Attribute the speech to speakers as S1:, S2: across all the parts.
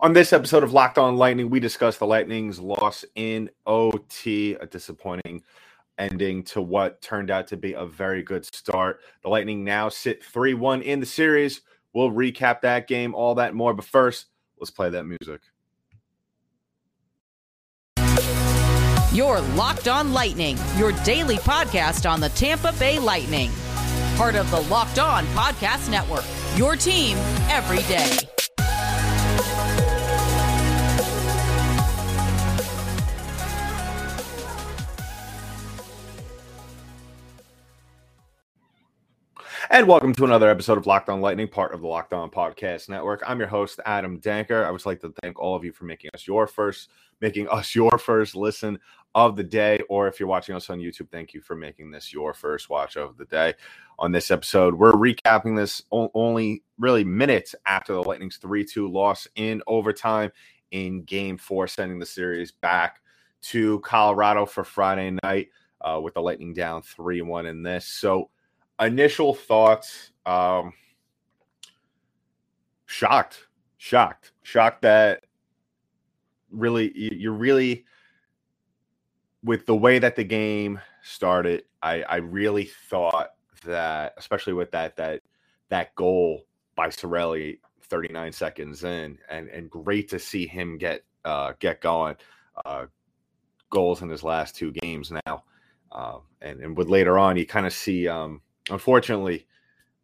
S1: On this episode of Locked On Lightning, we discuss the Lightning's loss in OT, a disappointing ending to what turned out to be a very good start. The Lightning now sit 3 1 in the series. We'll recap that game, all that more. But first, let's play that music.
S2: Your Locked On Lightning, your daily podcast on the Tampa Bay Lightning. Part of the Locked On Podcast Network, your team every day.
S1: And welcome to another episode of Locked On Lightning, part of the Locked On Podcast Network. I'm your host, Adam Danker. I would like to thank all of you for making us your first, making us your first listen of the day. Or if you're watching us on YouTube, thank you for making this your first watch of the day. On this episode, we're recapping this only really minutes after the Lightning's 3 2 loss in overtime in game four, sending the series back to Colorado for Friday night uh, with the Lightning down 3 1 in this. So, initial thoughts um shocked shocked shocked that really you're really with the way that the game started i i really thought that especially with that that that goal by Cirelli 39 seconds in and and great to see him get uh get going uh goals in his last two games now uh, and and with later on you kind of see um unfortunately,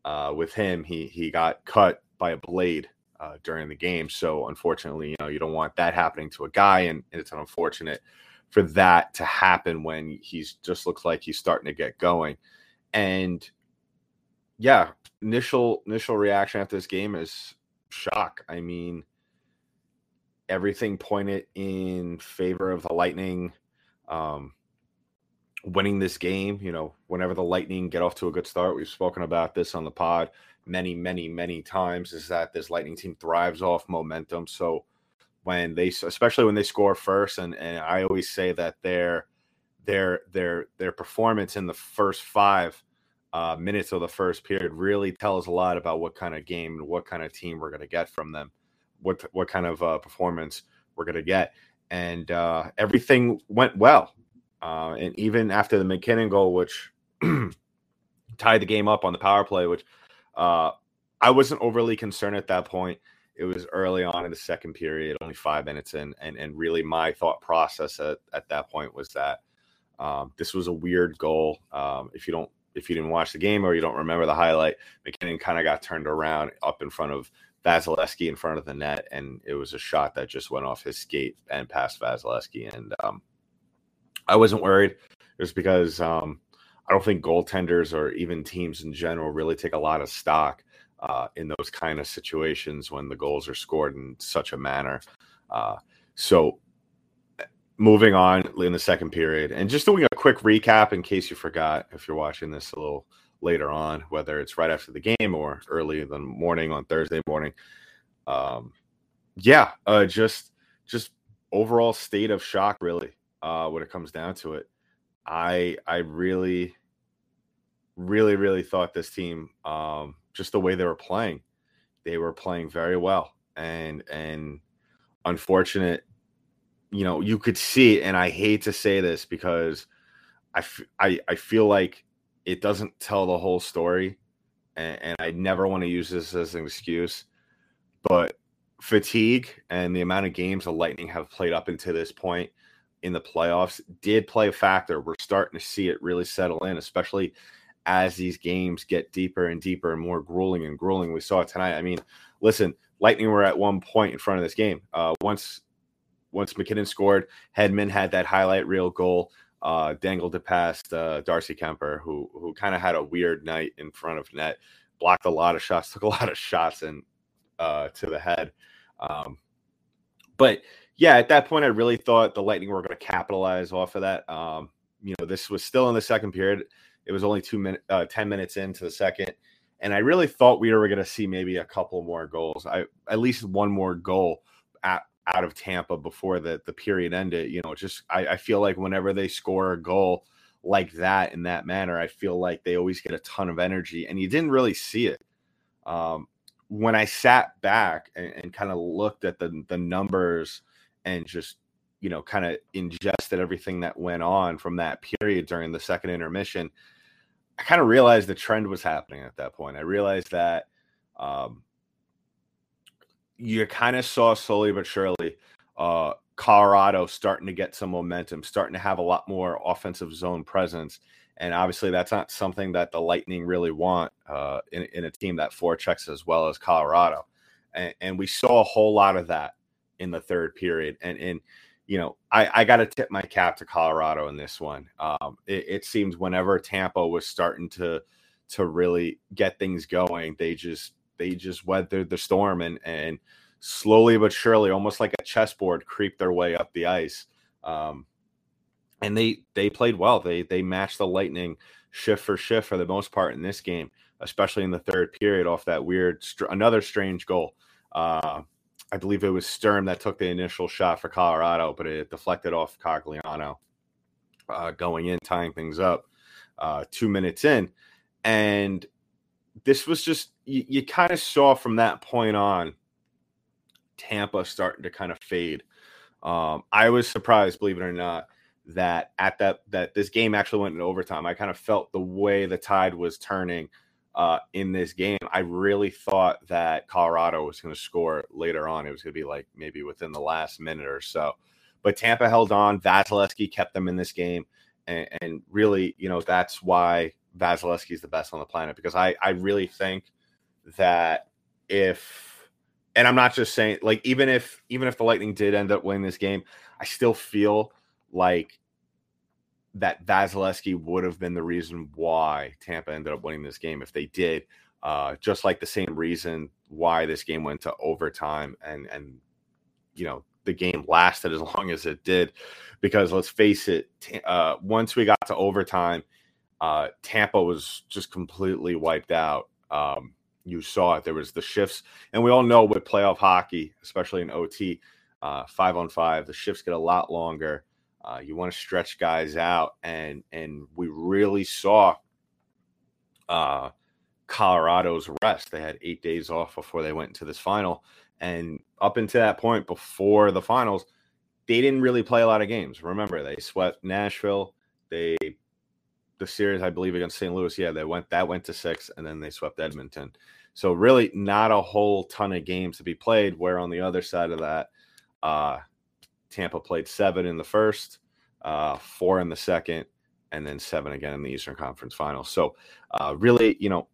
S1: uh, with him, he he got cut by a blade uh, during the game. So unfortunately, you know, you don't want that happening to a guy, and, it's unfortunate for that to happen when he's just looks like he's starting to get going. And yeah, initial initial reaction after this game is shock. I mean, everything pointed in favor of the Lightning. Um, winning this game. You know, whenever the Lightning get off to a good start, we've spoken about this on the pod many, many, many times. Is that this Lightning team thrives off momentum. So when they, especially when they score first, and and I always say that their their their their performance in the first five uh, minutes of the first period really tells a lot about what kind of game and what kind of team we're going to get from them, what what kind of uh, performance we're going to get, and uh, everything went well. Uh, and even after the MacKinnon goal, which tied the game up on the power play, which uh, I wasn't overly concerned at that point. It was early on in the second period, only five minutes in, and and really my thought process at, at that point was that um, this was a weird goal. Um, if you don't, if you didn't watch the game or you don't remember the highlight, MacKinnon kind of got turned around up in front of Vasilevskiy in front of the net, and it was a shot that just went off his skate and past Vasilevskiy, and um, I wasn't worried. Just because um, I don't think goaltenders or even teams in general really take a lot of stock uh, in those kind of situations when the goals are scored in such a manner. Uh, so, moving on in the second period, and just doing a quick recap in case you forgot if you're watching this a little later on, whether it's right after the game or early in the morning on Thursday morning. Um, yeah, uh, just just overall state of shock, really uh, when it comes down to it. I I really, really, really thought this team, um, just the way they were playing, they were playing very well, and and unfortunate, you know, you could see, and I hate to say this because I f- I, I feel like it doesn't tell the whole story, and, and I never want to use this as an excuse, but fatigue and the amount of games the Lightning have played up into this point in the playoffs did play a factor. We're starting to see it really settle in, especially as these games get deeper and deeper and more grueling and grueling. We saw it tonight. I mean, listen, Lightning were at one point in front of this game. Uh, once once MacKinnon scored, Hedman had that highlight reel goal, uh, dangled it past uh, Darcy Kuemper, who who kind of had a weird night in front of net, blocked a lot of shots, took a lot of shots and uh, to the head. Um, but yeah, at that point, I really thought the Lightning were going to capitalize off of that. Um, you know, this was still in the second period. It was only two minutes, uh, ten minutes into the second, and I really thought we were going to see maybe a couple more goals. I at least one more goal at, out of Tampa before the the period ended. You know, just I, I feel like whenever they score a goal like that in that manner, I feel like they always get a ton of energy, and you didn't really see it. Um, when I sat back and, and kind of looked at the the numbers and just you know kind of ingested everything that went on from that period during the second intermission, I kind of realized the trend was happening at that point. I realized that um, you kind of saw slowly but surely uh, Colorado starting to get some momentum, starting to have a lot more offensive zone presence. And obviously, that's not something that the Lightning really want uh, in, in, a team that forechecks as well as Colorado. And, and, we saw a whole lot of that in the third period. And, and you know, I, I got to tip my cap to Colorado in this one. Um, it, it seems whenever Tampa was starting to to really get things going, they just they just weathered the storm and and slowly but surely, almost like a chessboard, creep their way up the ice. Um, and they they played well. They they matched the Lightning shift for shift for the most part in this game, especially in the third period off that weird another strange goal. Uh, I believe it was Sturm that took the initial shot for Colorado, but it deflected off Cogliano uh, going in, tying things up uh, two minutes in. And this was just, you, you kind of saw from that point on Tampa starting to kind of fade. Um, I was surprised, believe it or not, that at that that this game actually went in overtime. I kind of felt the way the tide was turning uh, in this game. I really thought that Colorado was going to score later on. It was going to be like maybe within the last minute or so. But Tampa held on. Vasilevskiy kept them in this game, and, and really, you know, that's why Vasilevskiy is the best on the planet because I I really think that if and I'm not just saying like even if even if the Lightning did end up winning this game, I still feel like that Vasilevskiy would have been the reason why Tampa ended up winning this game if they did. Uh, just like the same reason why this game went to overtime and and you know the game lasted as long as it did because let's face it uh, once we got to overtime uh, Tampa was just completely wiped out um, you saw it. There was the shifts, and we all know with playoff hockey, especially in OT, uh, five on five, the shifts get a lot longer. Uh, you want to stretch guys out, and and we really saw uh, Colorado's rest. They had eight days off before they went into this final, and up until that point, before the finals, they didn't really play a lot of games. Remember, they swept Nashville. They the series, I believe, against St. Louis, yeah, they went that went to six, and then they swept Edmonton. So really, not a whole ton of games to be played. Where on the other side of that, uh, Tampa played seven in the first, uh, four in the second, and then seven again in the Eastern Conference Finals. So uh, really, you know,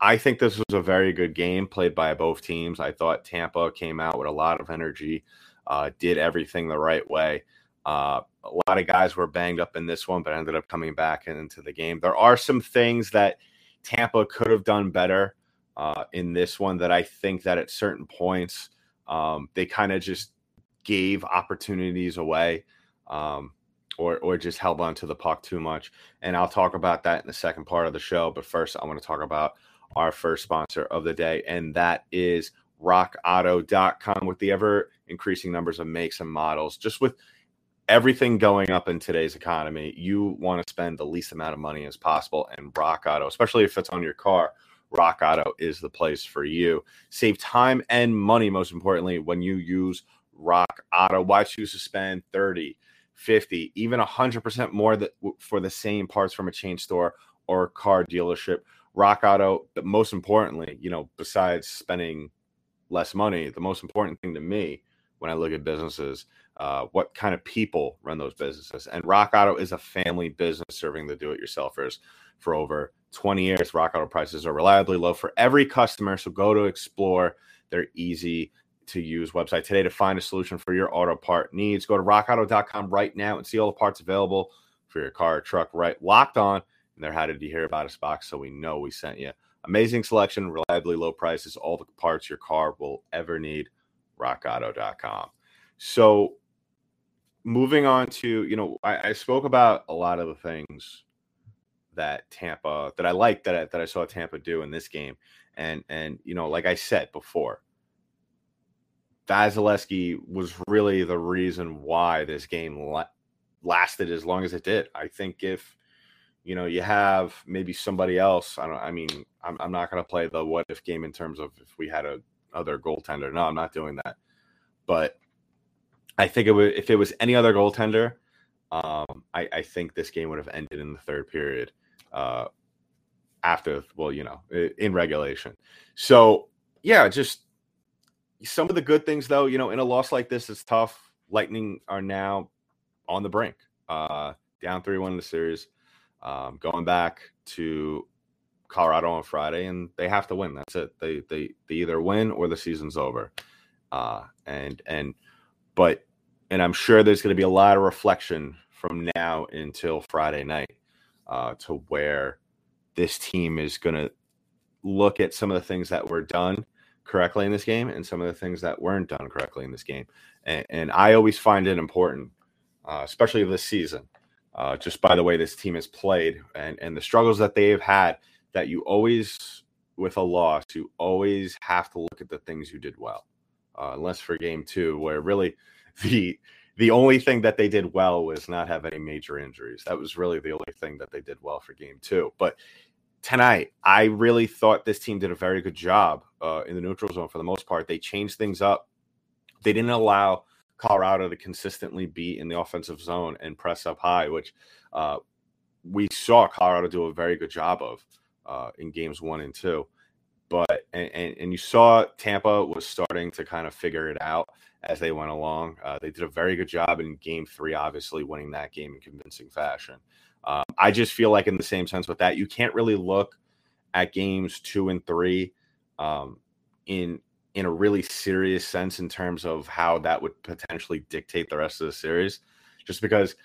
S1: I think this was a very good game played by both teams. I thought Tampa came out with a lot of energy, uh, did everything the right way. Uh, a lot of guys were banged up in this one, but ended up coming back into the game. There are some things that Tampa could have done better uh, in this one that I think that at certain points um, they kind of just gave opportunities away um, or, or just held on to the puck too much. And I'll talk about that in the second part of the show. But first, I want to talk about our first sponsor of the day, and that is rockauto.com with the ever increasing numbers of makes and models. Just with everything going up in today's economy, you want to spend the least amount of money as possible. And Rock Auto, especially if it's on your car, Rock Auto is the place for you. Save time and money, most importantly, when you use Rock Auto. Why choose to spend 30, 50, even 100% more for the same parts from a chain store or car dealership? Rock Auto, but most importantly, you know, besides spending less money, the most important thing to me when I look at businesses uh, what kind of people run those businesses. And Rock Auto is a family business serving the do-it-yourselfers for over 20 years. Rock Auto prices are reliably low for every customer. So go to explore their easy to use website today to find a solution for your auto part needs. Go to rockauto.com right now and see all the parts available for your car, or truck, right locked on. And they're how did you hear about us box so we know we sent you. Amazing selection, reliably low prices, all the parts your car will ever need. rockauto.com. So moving on to you know I, I, spoke about a lot of the things that Tampa that I like that I, that I saw Tampa do in this game, and and you know like I said before, Vasilevskiy was really the reason why this game la- lasted as long as it did. I think if you know, you have maybe somebody else. I don't. I mean, I'm, I'm not going to play the what if game in terms of if we had a other goaltender. No, I'm not doing that. But I think it would if it was any other goaltender. Um, I, I think this game would have ended in the third period. Uh, after well, you know, in regulation. So yeah, just some of the good things though. You know, in a loss like this, it's tough. Lightning are now on the brink, uh, down three one in the series um, going back to Colorado on Friday, and they have to win. That's it. They they they either win or the season's over. Uh, and and but and I'm sure there's going to be a lot of reflection from now until Friday night uh, to where this team is going to look at some of the things that were done correctly in this game and some of the things that weren't done correctly in this game. And, and I always find it important, uh, especially this season, uh, just by the way this team has played and, and the struggles that they have had, that you always, with a loss, you always have to look at the things you did well. Uh, unless for game two, where really the the only thing that they did well was not have any major injuries. That was really the only thing that they did well for game two. But tonight, I really thought this team did a very good job uh, in the neutral zone for the most part. They changed things up. They didn't allow Colorado to consistently be in the offensive zone and press up high, which uh, we saw Colorado do a very good job of uh, in games one and two. But and, and, and, you saw Tampa was starting to kind of figure it out as they went along. Uh, they did a very good job in game three, obviously winning that game in convincing fashion. Um, I just feel like, in the same sense with that, you can't really look at games two and three um, in in a really serious sense in terms of how that would potentially dictate the rest of the series. Just because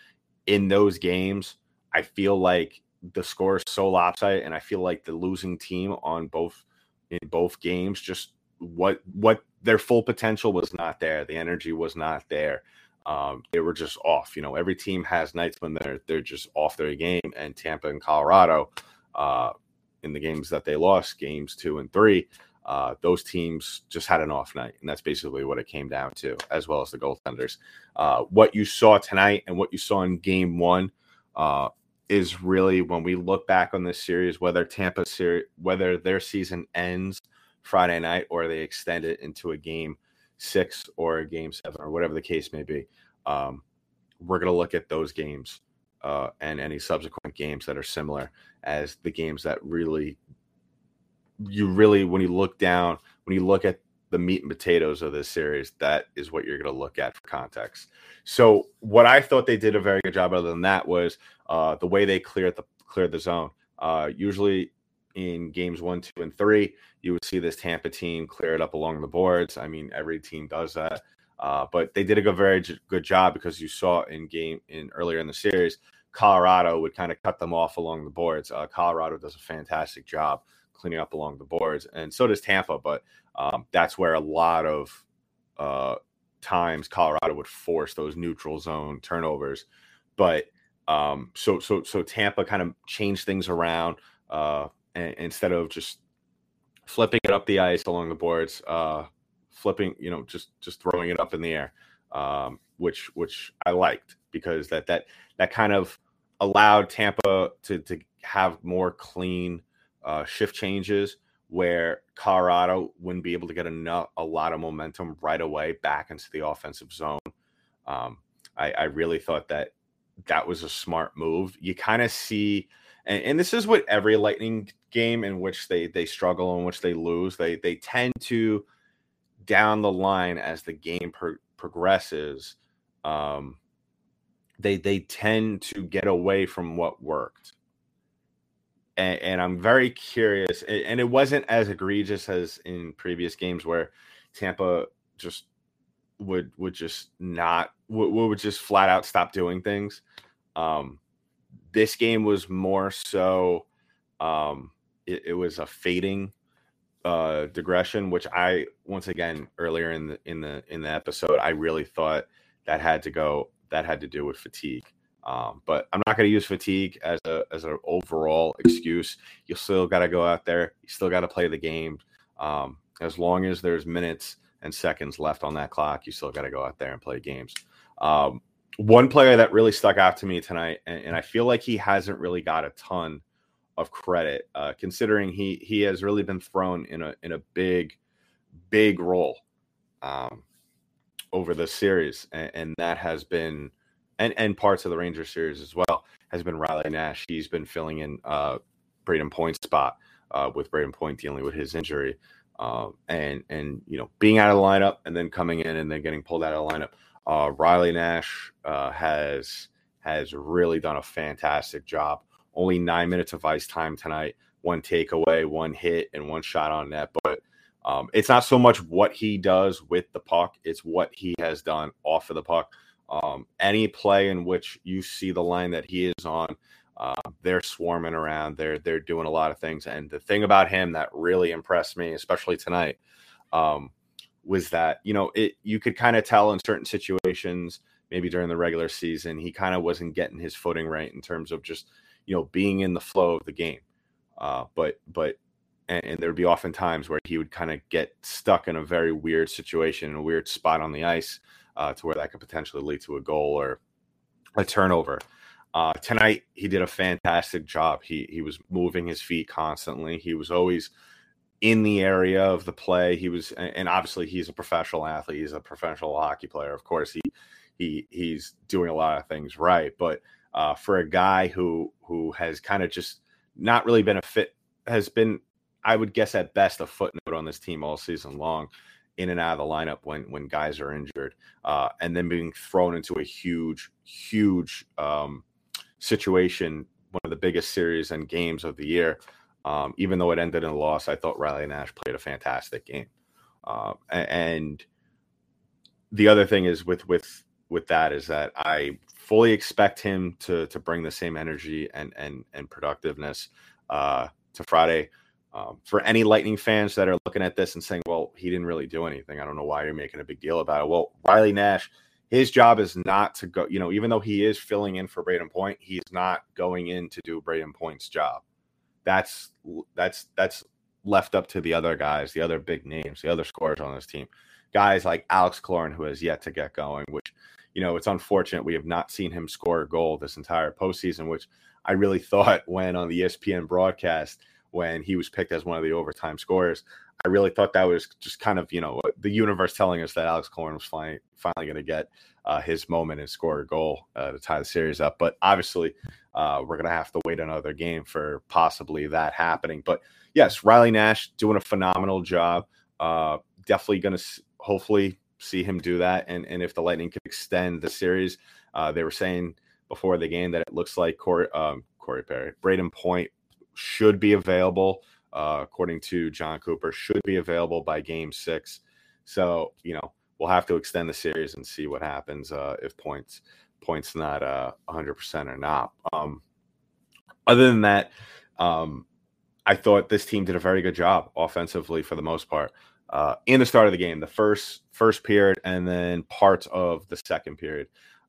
S1: in those games, I feel like the score is so lopsided, and I feel like the losing team on both in both games just what what their full potential was not there. The energy was not there. Um, they were just off. You know, every team has nights when they're they're just off their game, and Tampa and Colorado, uh, in the games that they lost, games two and three, uh, those teams just had an off night, and that's basically what it came down to, as well as the goaltenders. Uh, what you saw tonight and what you saw in Game One uh, is really when we look back on this series, whether Tampa series, whether their season ends Friday night or they extend it into a Game Six or a Game Seven or whatever the case may be. Um, we're going to look at those games uh, and any subsequent games that are similar as the games that really you really when you look down when you look at the meat and potatoes of this series that is what you're going to look at for context so what i thought they did a very good job other than that was uh, the way they cleared the cleared the zone uh, usually in games one two and three you would see this tampa team clear it up along the boards i mean every team does that uh, but they did a good, very good job because you saw in game in earlier in the series colorado would kind of cut them off along the boards uh, colorado does a fantastic job cleaning up along the boards, and so does Tampa. But um, that's where a lot of uh, times Colorado would force those neutral zone turnovers. But um, so so so Tampa kind of changed things around uh, instead of just flipping it up the ice along the boards, uh, flipping you know just just throwing it up in the air, um, which which I liked because that that that kind of allowed Tampa to to have more clean uh, shift changes where Colorado wouldn't be able to get enough, a lot of momentum right away back into the offensive zone. Um, I, I, really thought that that was a smart move. You kind of see, and, and, this is what every Lightning game in which they they struggle in which they lose. They they tend to down the line as the game pro- progresses. Um, they they tend to get away from what worked and, and I'm very curious. And it wasn't as egregious as in previous games where Tampa just would would just not would, would just flat out stop doing things. Um, this game was more so um, it, it was a fading uh, digression, which I once again earlier in the in the in the episode I really thought that had to go that had to do with fatigue. Um, but I'm not going to use fatigue as a as an overall excuse. You still got to go out there. You still got to play the game. Um, as long as there's minutes and seconds left on that clock, you still got to go out there and play games. Um, one player that really stuck out to me tonight, and, and, I feel like he hasn't really got a ton of credit, uh, considering he he has really been thrown in a in a big, big role um, over the series, and, and, that has been and and parts of the Ranger series as well has been Riley Nash. He's been filling in uh, Brayden Point's spot uh, with Brayden Point dealing with his injury, um, and and you know being out of the lineup and then coming in and then getting pulled out of the lineup uh, Riley Nash uh, has has really done a fantastic job. Only nine minutes of ice time tonight. One takeaway, one hit, and one shot on net. But um, it's not so much what he does with the puck; it's what he has done off of the puck. Um, any play in which you see the line that he is on, uh, they're swarming around. They're they're doing a lot of things. And the thing about him that really impressed me, especially tonight, um, was that you know it you could kind of tell in certain situations maybe during the regular season he kind of wasn't getting his footing right in terms of just you know being in the flow of the game. Uh, but but and, and there would be often times where he would kind of get stuck in a very weird situation a weird spot on the ice uh, to where that could potentially lead to a goal or a turnover. Uh, tonight he did a fantastic job. He he was moving his feet constantly. He was always in the area of the play. He was, and obviously he's a professional athlete. He's a professional hockey player. Of course, he he he's doing a lot of things right. But uh, for a guy who who has kind of just not really been a fit, has been, I would guess at best, a footnote on this team all season long, in and out of the lineup when when guys are injured, uh, and then being thrown into a huge, huge um, situation, one of the biggest series and games of the year. Um, even though it ended in a loss, I thought Riley Nash played a fantastic game. Uh, and the other thing is with with with that is that I fully expect him to to bring the same energy and and and productiveness uh, to Friday. Um, for any Lightning fans that are looking at this and saying, "Well, he didn't really do anything," I don't know why you're making a big deal about it. Well, Riley Nash, his job is not to go. You know, even though he is filling in for Brayden Point, he's not going in to do Brayden Point's job that's that's that's left up to the other guys, the other big names, the other scorers on this team. Guys like Alex Killorn, who has yet to get going, which, you know, it's unfortunate we have not seen him score a goal this entire postseason, which I really thought when on the ESPN broadcast, when he was picked as one of the overtime scorers, I really thought that was just kind of, you know, the universe telling us that Alex Killorn was finally, finally going to get uh, his moment and score a goal uh, to tie the series up. But obviously, uh, we're going to have to wait another game for possibly that happening. But yes, Riley Nash doing a phenomenal job. Uh, definitely going to hopefully see him do that. And, and if the Lightning can extend the series, uh, they were saying before the game that it looks like Corey, um, Corey Perry, Brayden Point should be available, uh, according to Jon Cooper, should be available by game six. So, you know, we'll have to extend the series and see what happens uh, if points points not uh, 100% or not. Um, other than that, um, I thought this team did a very good job offensively for the most part uh, in the start of the game, the first first period, and then parts of the second period.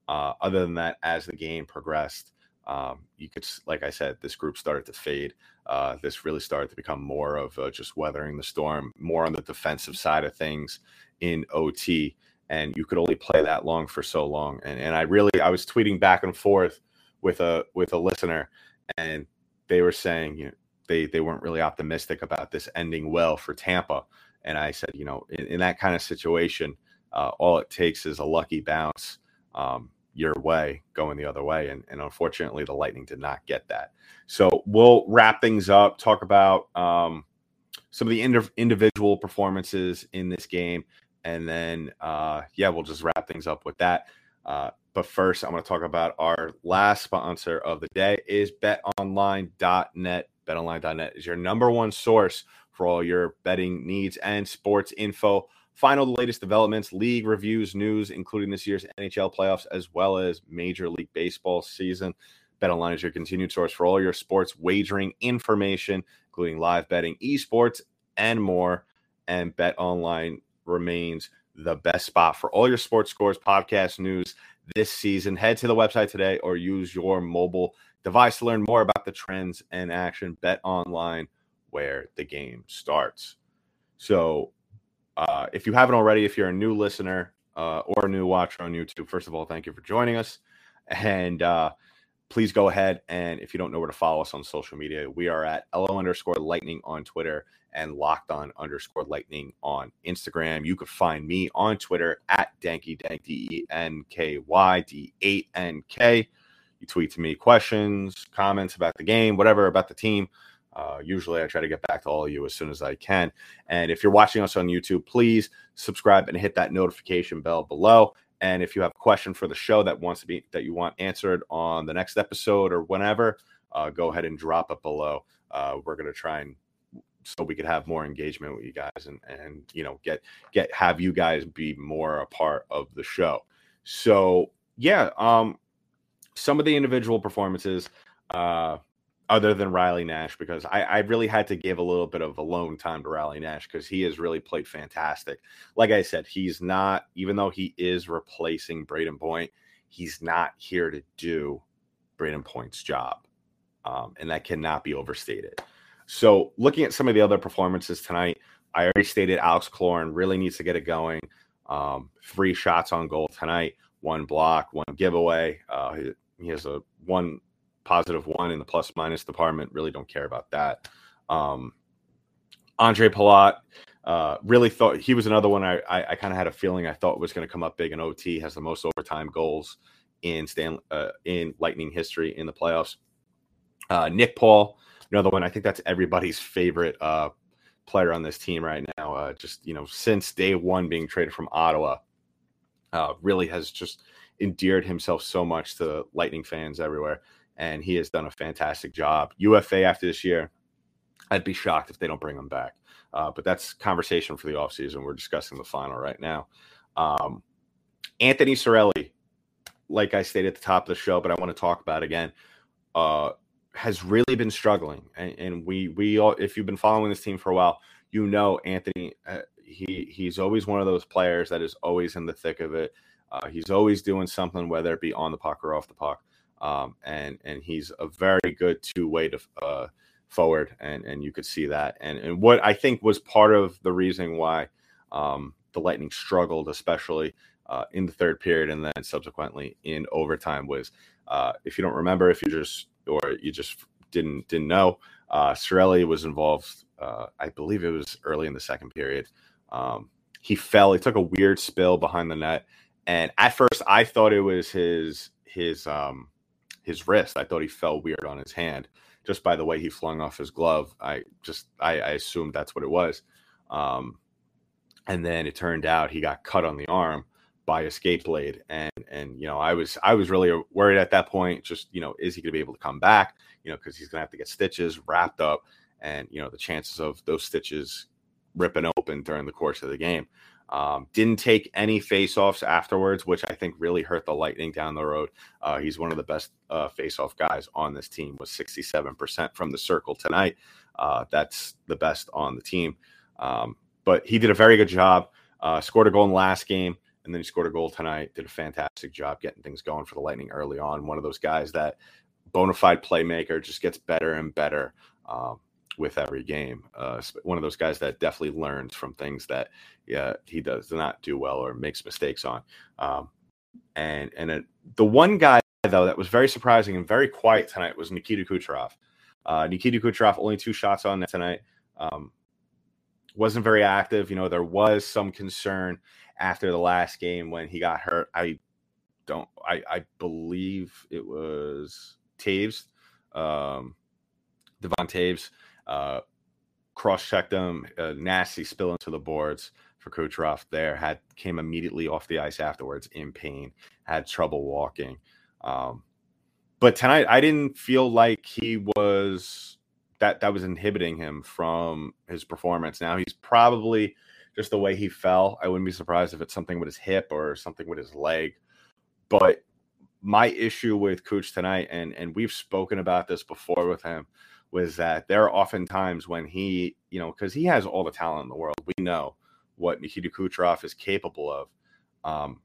S1: Uh, other than that, as the game progressed, um, you could, like I said, this group started to fade. Uh, this really started to become more of uh, just weathering the storm, more on the defensive side of things in OT. And you could only play that long for so long. And and I really I was tweeting back and forth with a with a listener, and they were saying you know, they they weren't really optimistic about this ending well for Tampa. And I said, you know, in, in that kind of situation, uh, all it takes is a lucky bounce. Um, your way going the other way. And, and unfortunately, the Lightning did not get that. So we'll wrap things up, talk about um, some of the ind- individual performances in this game. And then, uh, yeah, we'll just wrap things up with that. Uh, but first, I'm going to talk about our last sponsor of the day is betonline.net. Betonline.net is your number one source for all your betting needs and sports info Final the latest developments, league reviews, news, including this year's NHL playoffs, as well as Major League Baseball season. BetOnline is your continued source for all your sports wagering information, including live betting, esports, and more. And BetOnline remains the best spot for all your sports scores, podcast news this season. Head to the website today or use your mobile device to learn more about the trends and action. Bet online where the game starts. So uh, if you haven't already, if you're a new listener, uh, or a new watcher on YouTube, first of all, thank you for joining us. And uh, please go ahead and if you don't know where to follow us on social media, we are at LO underscore lightning on Twitter and locked on underscore lightning on Instagram. You could find me on Twitter at Danky Dank D E N K Y D 8 N K. You tweet to me questions, comments about the game, whatever about the team. Uh, usually, I try to get back to all of you as soon as I can. And if you're watching us on YouTube, please subscribe and hit that notification bell below. And if you have a question for the show that wants to be that you want answered on the next episode or whenever, uh, go ahead and drop it below. Uh, we're gonna try and so we could have more engagement with you guys and and you know get get have you guys be more a part of the show. So yeah, um, some of the individual performances. Uh, other than Riley Nash, because I, I, really had to give a little bit of alone time to Riley Nash because he has really played fantastic. Like I said, he's not, even though he is replacing Brayden Point, he's not here to do Brayden Point's job. Um, and that cannot be overstated. So, looking at some of the other performances tonight, I already stated Alex Killorn really needs to get it going. Um, three shots on goal tonight, one block, one giveaway. Uh, he, he has a one positive one in the plus minus department. Really don't care about that. Um, Ondrej Palat uh, really thought he was another one. I I, I kind of had a feeling I thought was going to come up big in OT. Has the most overtime goals in Stan uh, in Lightning history in the playoffs. Uh, Nick Paul, another one. I think that's everybody's favorite uh, player on this team right now. Uh, just you know, since day one being traded from Ottawa, uh, really has just endeared himself so much to Lightning fans everywhere and he has done a fantastic job. UFA after this year, I'd be shocked if they don't bring him back. Uh, but that's conversation for the offseason. We're discussing the final right now. Um, Anthony Cirelli, like I stated at the top of the show, but I want to talk about again, uh, has really been struggling. And, and, we we all, if you've been following this team for a while, you know Anthony. Uh, he he's always one of those players that is always in the thick of it. Uh, he's always doing something, whether it be on the puck or off the puck um, and and he's a very good two way to uh, forward, and and you could see that. And and what I think was part of the reason why um, the Lightning struggled, especially uh, in the third period, and then subsequently in overtime, was uh, if you don't remember, if you just or you just didn't didn't know, uh, Cirelli was involved. Uh, I believe it was early in the second period. Um, he fell. He took a weird spill behind the net, and at first I thought it was his his um, his wrist. I thought he fell weird on his hand just by the way he flung off his glove. I just I, I assumed that's what it was. Um, and then it turned out he got cut on the arm by Escape blade, and and you know I was I was really worried at that point. Just you know, is he going to be able to come back? You know, because he's going to have to get stitches wrapped up, and you know the chances of those stitches ripping open during the course of the game. Um, didn't take any faceoffs afterwards, which I think really hurt the Lightning down the road. Uh, he's one of the best uh, faceoff guys on this team, was 67% from the circle tonight. Uh, that's the best on the team. Um, but he did a very good job. Uh, scored a goal in last game, and then he scored a goal tonight. Did a fantastic job getting things going for the Lightning early on. One of those guys that bona fide playmaker just gets better and better. Um, with every game. Uh, one of those guys that definitely learns from things that yeah, he does not do well or makes mistakes on. Um, and and it, the one guy though that was very surprising and very quiet tonight was Nikita Kucherov. Uh, Nikita Kucherov only two shots on net tonight. Um, wasn't very active. You know, there was some concern after the last game when he got hurt. I don't. I I believe it was Toews, um, Devon Toews uh, cross checked him, a nasty spill into the boards for Kucherov there. Had came immediately off the ice afterwards in pain, had trouble walking. Um, but tonight, I didn't feel like he was that that was inhibiting him from his performance. Now he's probably just the way he fell. I wouldn't be surprised if it's something with his hip or something with his leg. But my issue with Cooch tonight, and and we've spoken about this before with him, was that there are often times when he, you know, because he has all the talent in the world. We know what Nikita Kucherov is capable of. Um,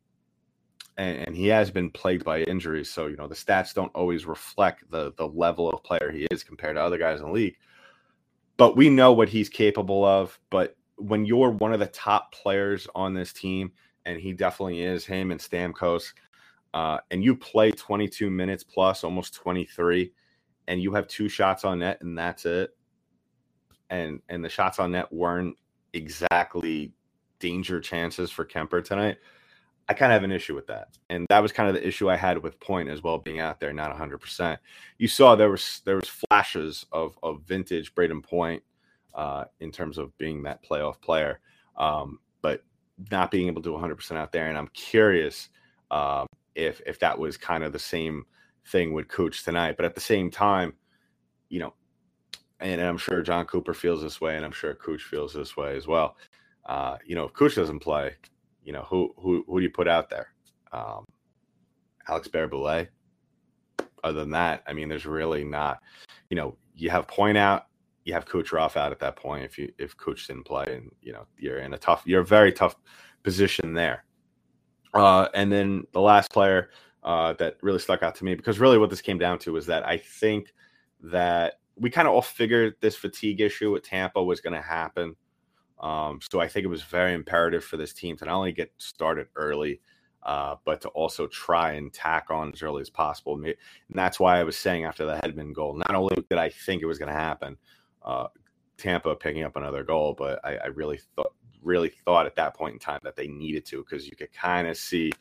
S1: and, and, he has been plagued by injuries. So, you know, the stats don't always reflect the the level of player he is compared to other guys in the league. But we know what he's capable of. But when you're one of the top players on this team and he definitely is him and Stamkos. Uh, and you play 22 minutes plus, almost 23, and you have two shots on net, and that's it. And and the shots on net weren't exactly danger chances for Kuemper tonight. I kind of have an issue with that, and that was kind of the issue I had with Point as well, being out there not 100. percent You saw there was there was flashes of of vintage Brayden Point uh, in terms of being that playoff player, um, but not being able to 100 percent out there. And I'm curious um, if if that was kind of the same thing with Cooch tonight. But at the same time, you know, and I'm sure Jon Cooper feels this way, and I'm sure Cooch feels this way as well. Uh, you know, if Cooch doesn't play, you know, who who who do you put out there? Um, Alex Barré-Boulet. Other than that, I mean, there's really not. You know, you have point out, you have Coach Kucherov out at that point if you if Cooch didn't play, and you know you're in a tough, you're a very tough position there. Uh, and then the last player uh, that really stuck out to me because really what this came down to is that I think that we kind of all figured this fatigue issue with Tampa was going to happen. Um, so I think it was very imperative for this team to not only get started early, uh, but to also try and tack on as early as possible. And that's why I was saying after the Hedman goal, not only did I think it was going to happen, uh, Tampa picking up another goal, but I, I, really thought really thought at that point in time that they needed to because you could kind of see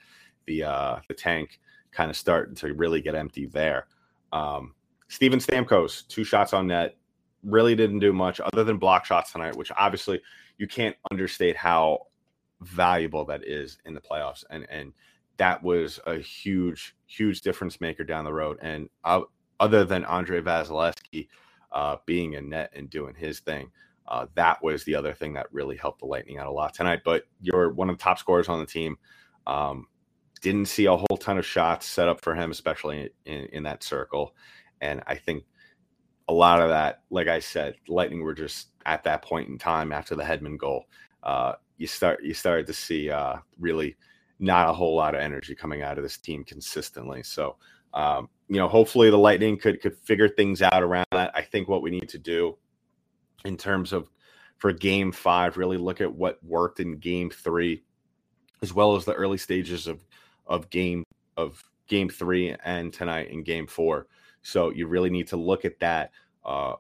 S1: the uh, the tank kind of starting to really get empty there. Um, Steven Stamkos, two shots on net, really didn't do much other than block shots tonight, which obviously you can't understate how valuable that is in the playoffs. And and that was a huge, huge difference maker down the road. And uh, other than Andrei Vasilevskiy uh, being in net and doing his thing, uh, that was the other thing that really helped the Lightning out a lot tonight. But you're one of the top scorers on the team. Um, didn't see a whole ton of shots set up for him, especially in, in that circle. And I think a lot of that, like I said, Lightning were just at that point in time after the Hedman goal. Uh, you start you started to see uh, really not a whole lot of energy coming out of this team consistently. So um, you know, hopefully the Lightning could could figure things out around that. I think what we need to do in terms of for Game Five, really look at what worked in Game Three, as well as the early stages of of game of Game Three and tonight in Game Four. So you really need to look at that, uh,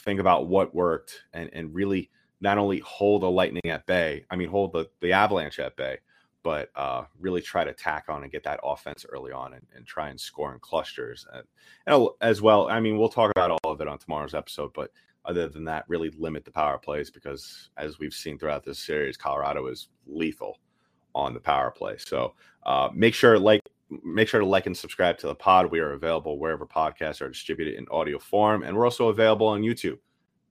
S1: think about what worked, and and really not only hold the Lightning at bay. I mean, hold the the Avalanche at bay, but uh, really try to tack on and get that offense early on and, and try and score in clusters and, and, as well. I mean, we'll talk about all of it on tomorrow's episode, but other than that, really limit the power plays because as we've seen throughout this series, Colorado is lethal on the power play. So uh, make sure like make sure to like and subscribe to the pod. We are available wherever podcasts are distributed in audio form, and we're also available on YouTube.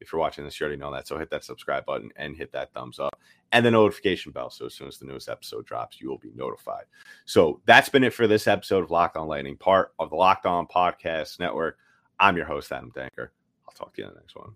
S1: If you're watching this, you already know that. So hit that subscribe button and hit that thumbs up and the notification bell. So as soon as the newest episode drops, you will be notified. So that's been it for this episode of Locked On Lightning, part of the Locked On Podcast Network. I'm your host, Adam Danker. I'll talk to you in the next one.